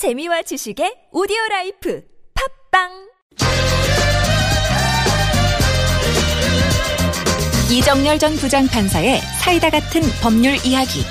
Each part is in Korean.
재미와 지식의 오디오 라이프 팟빵! 이정열 전 부장판사의 사이다 같은 법률 이야기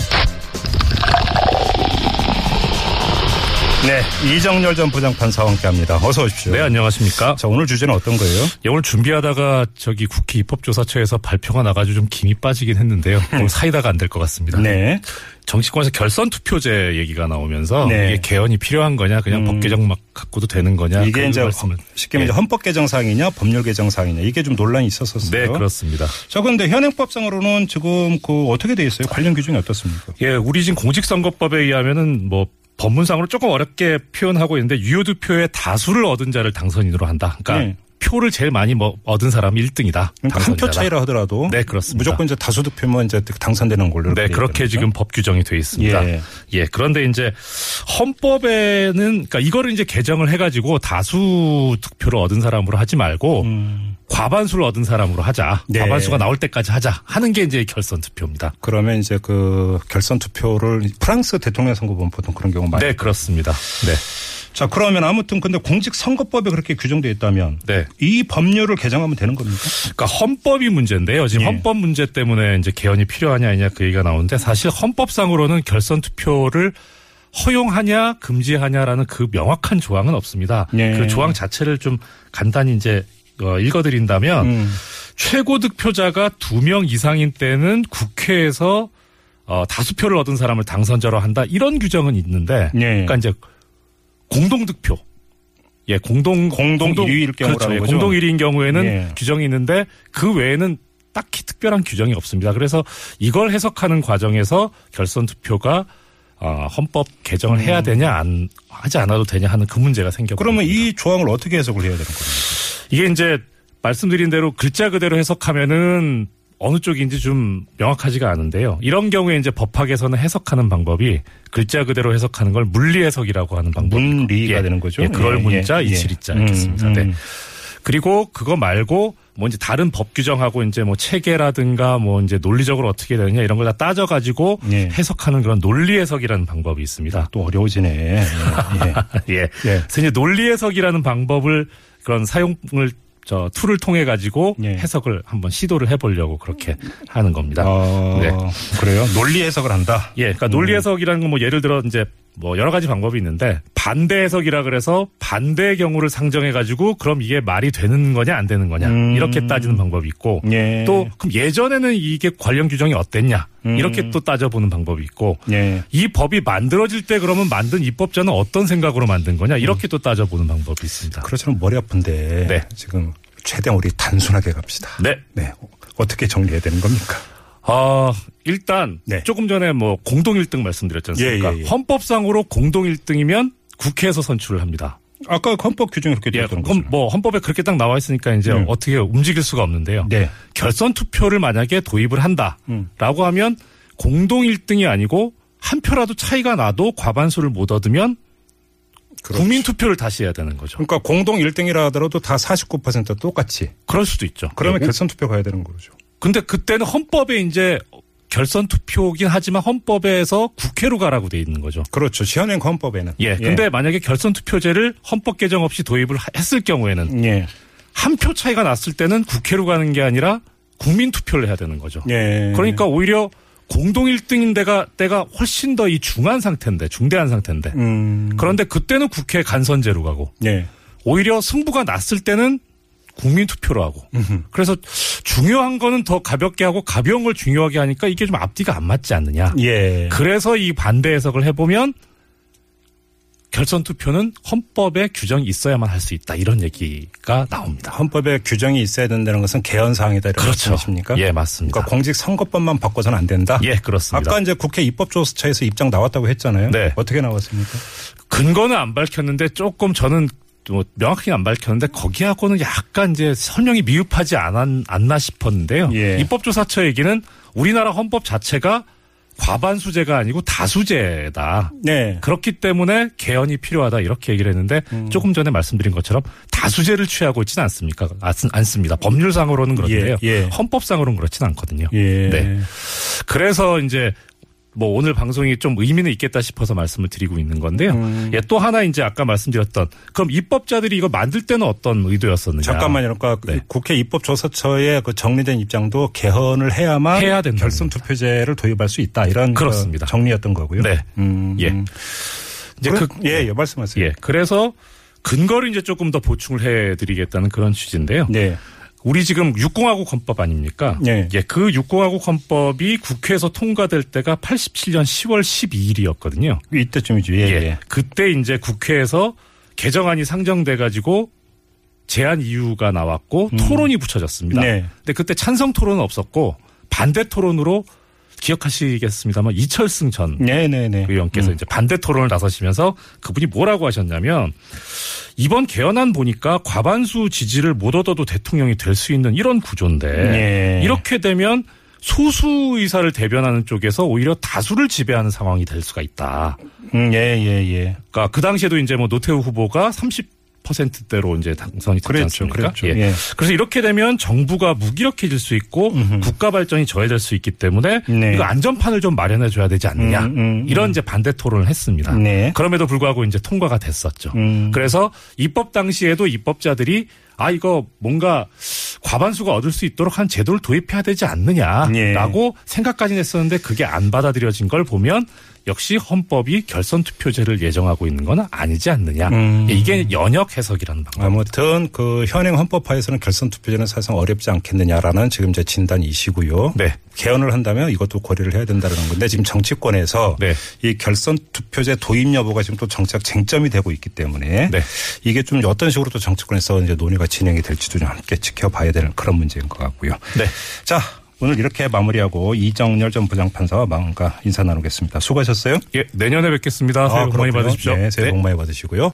네, 이정열 전 부장판사와 함께합니다. 어서 오십시오. 네, 안녕하십니까. 자, 오늘 주제는 어떤 거예요? 예, 오늘 준비하다가 저기 국회 입법조사처에서 발표가 나가지고 좀 김이 빠지긴 했는데요. 오늘 사이다가 안 될 것 같습니다. 네, 정치권에서 결선 투표제 얘기가 나오면서 네. 이게 개헌이 필요한 거냐, 그냥 법 개정 막 갖고도 되는 거냐. 이게 그 이제 말씀을. 쉽게 말해 예. 헌법 개정 사항이냐, 법률 개정 사항이냐 이게 좀 논란이 있었었어요. 네, 그렇습니다. 자, 그런데 현행법상으로는 지금 그 어떻게 돼 있어요? 관련 규정이 어떻습니까? 예, 우리 지금 공직선거법에 의하면은 뭐 법문상으로 조금 어렵게 표현하고 있는데 유효투표의 다수를 얻은 자를 당선인으로 한다. 그러니까 네. 표를 제일 많이 뭐 얻은 사람이 1등이다. 그러니까 한표 차이라 하더라도 네, 그렇습니다. 무조건 이제 다수 득표면 이제 당선되는 걸로 네, 그렇게. 지금 법 규정이 돼 있습니다. 예. 예. 그런데 이제 헌법에는 그러니까 이거를 이제 개정을 해가지고 다수 득표를 얻은 사람으로 하지 말고 과반수를 얻은 사람으로 하자. 음. 네. 과반수가 나올 때까지 하자 하는 게 이제 결선 투표입니다. 그러면 이제 그 결선 투표를 프랑스 대통령 선거 보면 보통 그런 경우 많이. 네, 그렇습니다. 네, 자, 그러면 아무튼 근데 공직선거법에 그렇게 규정돼 있다면 네. 이 법률을 개정하면 되는 겁니까? 그러니까 헌법이 문제인데요. 지금 예. 헌법 문제 때문에 이제 개헌이 필요하냐 아니냐 그 얘기가 나오는데 사실 헌법상으로는 결선 투표를 허용하냐 금지하냐라는 그 명확한 조항은 없습니다. 예. 그 조항 자체를 좀 간단히 이제 어, 읽어드린다면 음. 최고 득표자가 두 명 이상인 때는 국회에서 어, 다수표를 얻은 사람을 당선자로 한다 이런 규정은 있는데 예. 그러니까 이제 공동 득표 예 공동 공동 일위일 경우라는 그렇죠. 예? 공동 1위인 경우에는 예. 규정이 있는데 그 외에는 딱히 특별한 규정이 없습니다. 그래서 이걸 해석하는 과정에서 결선 투표가 어, 헌법 개정을 해야 되냐 안 하지 않아도 되냐 하는 그 문제가 생겼고 음. 그러면 이 조항을 어떻게 해석을 해야 되는 겁니까? 이게 이제 말씀드린 대로 글자 그대로 해석하면은 어느 쪽인지 좀 명확하지가 않은데요. 이런 경우에 이제 법학에서는 해석하는 방법이 글자 그대로 해석하는 걸 문리 해석이라고 하는 방법. 문리가 예. 되는 거죠? 예, 그럴 예, 문자 예, 이치 리 자 예. 이렇게 씁니다. 음, 네. 음. 그리고 그거 말고 뭐 이제 다른 법 규정하고 이제 뭐 체계라든가 뭐 이제 논리적으로 어떻게 되느냐 이런 걸 다 따져 가지고 예. 해석하는 그런 논리 해석이라는 방법이 있습니다. 또 어려워지네. 예. 예. 예. 예. 그래서 이제 논리 해석이라는 방법을 그런 사용을 저 툴을 통해 가지고 예. 해석을 한번 시도를 해보려고 그렇게 하는 겁니다. 어, 네. 그래요? 논리 해석을 한다. 예, 그러니까 논리 해석이라는 건 뭐 예를 들어 이제 뭐 여러 가지 방법이 있는데 반대 해석이라 그래서 반대의 경우를 상정해 가지고 그럼 이게 말이 되는 거냐 안 되는 거냐 음. 이렇게 따지는 방법이 있고 예. 또 그럼 예전에는 이게 관련 규정이 어땠냐 이렇게 또 따져보는 방법이 있고 예. 이 법이 만들어질 때 그러면 만든 입법자는 어떤 생각으로 만든 거냐 이렇게 또 따져보는 방법이 있습니다. 그렇지만 머리 아픈데 네. 지금 최대한 우리 단순하게 갑시다. 네. 네. 어떻게 정리해야 되는 겁니까? 아, 일단 네. 조금 전에 뭐 공동 1등 말씀드렸지 않습니까? 예, 예, 예. 헌법상으로 공동 1등이면 국회에서 선출을 합니다. 아까 헌법 규정이 그렇게 되어 예, 있던 그럼 거죠. 뭐 헌법에 그렇게 딱 나와 있으니까 이제 음. 어떻게 움직일 수가 없는데요. 네. 결선 투표를 만약에 도입을 한다라고 음. 하면 공동 1등이 아니고 한 표라도 차이가 나도 과반수를 못 얻으면 그렇죠. 국민 투표를 다시 해야 되는 거죠. 그러니까 공동 1등이라 하더라도 다 49% 똑같이. 그럴 수도 있죠. 그러면 예, 결선 투표 가야 되는 거죠. 근데 그때는 헌법에 이제 결선 투표긴 하지만 헌법에서 국회로 가라고 돼 있는 거죠. 그렇죠. 시현행 헌법에는. 예. 근데 만약에 결선 투표제를 헌법 개정 없이 도입을 하- 했을 경우에는 예. 한 표 차이가 났을 때는 국회로 가는 게 아니라 국민 투표를 해야 되는 거죠. 예. 그러니까 오히려 공동 1등인 데가 때가 훨씬 더 이 중한 상태인데 중대한 상태인데 음. 그런데 그때는 국회 간선제로 가고 예. 오히려 승부가 났을 때는 국민 투표로 하고 그래서 중요한 거는 더 가볍게 하고 가벼운 걸 중요하게 하니까 이게 좀 앞뒤가 안 맞지 않느냐. 예. 그래서 이 반대 해석을 해보면 결선 투표는 헌법에 규정이 있어야만 할 수 있다 이런 얘기가 나옵니다. 헌법에 규정이 있어야 된다는 것은 개헌 사항이다 이런 그렇죠. 말씀이십니까? 예, 맞습니다. 그러니까 공직 선거법만 바꿔서는 안 된다. 예, 그렇습니다. 아까 이제 국회 입법조사처에서 입장 나왔다고 했잖아요. 네. 어떻게 나왔습니까? 근거는 안 밝혔는데 조금 저는 뭐 명확히 안 밝혔는데 거기하고는 약간 이제 설명이 미흡하지 않았, 않나 싶었는데요. 예. 입법조사처 얘기는 우리나라 헌법 자체가 과반수제가 아니고 다수제다. 네. 그렇기 때문에 개헌이 필요하다 이렇게 얘기를 했는데 음. 조금 전에 말씀드린 것처럼 다수제를 취하고 있지는 않습니까? 않- 않습니다. 법률상으로는 그런데요. 예, 예. 헌법상으로는 그렇지는 않거든요. 예. 네. 그래서 이제 뭐 오늘 방송이 좀 의미는 있겠다 싶어서 말씀을 드리고 있는 건데요. 음. 예, 또 하나 이제 아까 말씀드렸던 그럼 입법자들이 이거 만들 때는 어떤 의도였었느냐? 잠깐만요. 그러니까 네. 국회 입법조사처의 그 정리된 입장도 개헌을 해야만 해야 결선 투표제를 도입할 수 있다 이런 그 그렇습니다. 정리였던 거고요. 네. 음. 예. 이제 그래, 그 예, 예, 말씀하세요. 예, 그래서 근거를 이제 조금 더 보충을 해드리겠다는 그런 취지인데요. 네. 우리 지금 육공화국 헌법 아닙니까? 네. 예, 그 육공화국 헌법이 국회에서 통과될 때가 87년 10월 12일이었거든요. 이때쯤이죠. 예, 예. 그때 이제 국회에서 개정안이 상정돼 가지고 제안 이유가 나왔고 토론이 붙여졌습니다. 음. 네. 근데 그때 찬성 토론은 없었고 반대 토론으로 기억하시겠습니다만 이철승 전 네, 네, 네. 의원께서 이제 반대 토론을 나서시면서 그분이 뭐라고 하셨냐면 이번 개헌안 보니까 과반수 지지를 못 얻어도 대통령이 될 수 있는 이런 구조인데 예. 이렇게 되면 소수 의사를 대변하는 쪽에서 오히려 다수를 지배하는 상황이 될 수가 있다. 음, 예, 예, 예. 그러니까 그 당시에도 이제 뭐 노태우 후보가 30% 대로 이제 당선이 됐지 그랬죠, 않습니까? 그랬죠. 예. 예. 그래서 이렇게 되면 정부가 무기력해질 수 있고 국가 발전이 저해될 수 있기 때문에 네. 이거 안전판을 좀 마련해 줘야 되지 않느냐. 음, 음, 이런 이제 반대 토론을 했습니다. 네. 그럼에도 불구하고 이제 통과가 됐었죠. 음. 그래서 입법 당시에도 입법자들이 아 이거 뭔가 과반수가 얻을 수 있도록 한 제도를 도입해야 되지 않느냐라고 예. 생각까지 했었는데 그게 안 받아들여진 걸 보면 역시 헌법이 결선 투표제를 예정하고 있는 건 아니지 않느냐. 음. 이게 연역 해석이라는 방법. 아무튼 그 현행 헌법화에서는 결선 투표제는 사실상 어렵지 않겠느냐라는 지금 제 진단이시고요. 네. 개헌을 한다면 이것도 고려를 해야 된다는 건데 지금 정치권에서 네. 이 결선 투표제 도입 여부가 지금 또 정책 쟁점이 되고 있기 때문에 네. 이게 좀 어떤 식으로 또 정치권에서 이제 논의가 진행이 될지도 좀 함께 지켜봐야 되는 그런 문제인 것 같고요. 네. 자, 오늘 이렇게 마무리하고 이정열 전 부장판사와 마음과 인사 나누겠습니다. 수고하셨어요. 예, 내년에 뵙겠습니다. 새해 복 많이 그렇군요. 받으십시오. 네, 새해 네. 복 많이 받으시고요.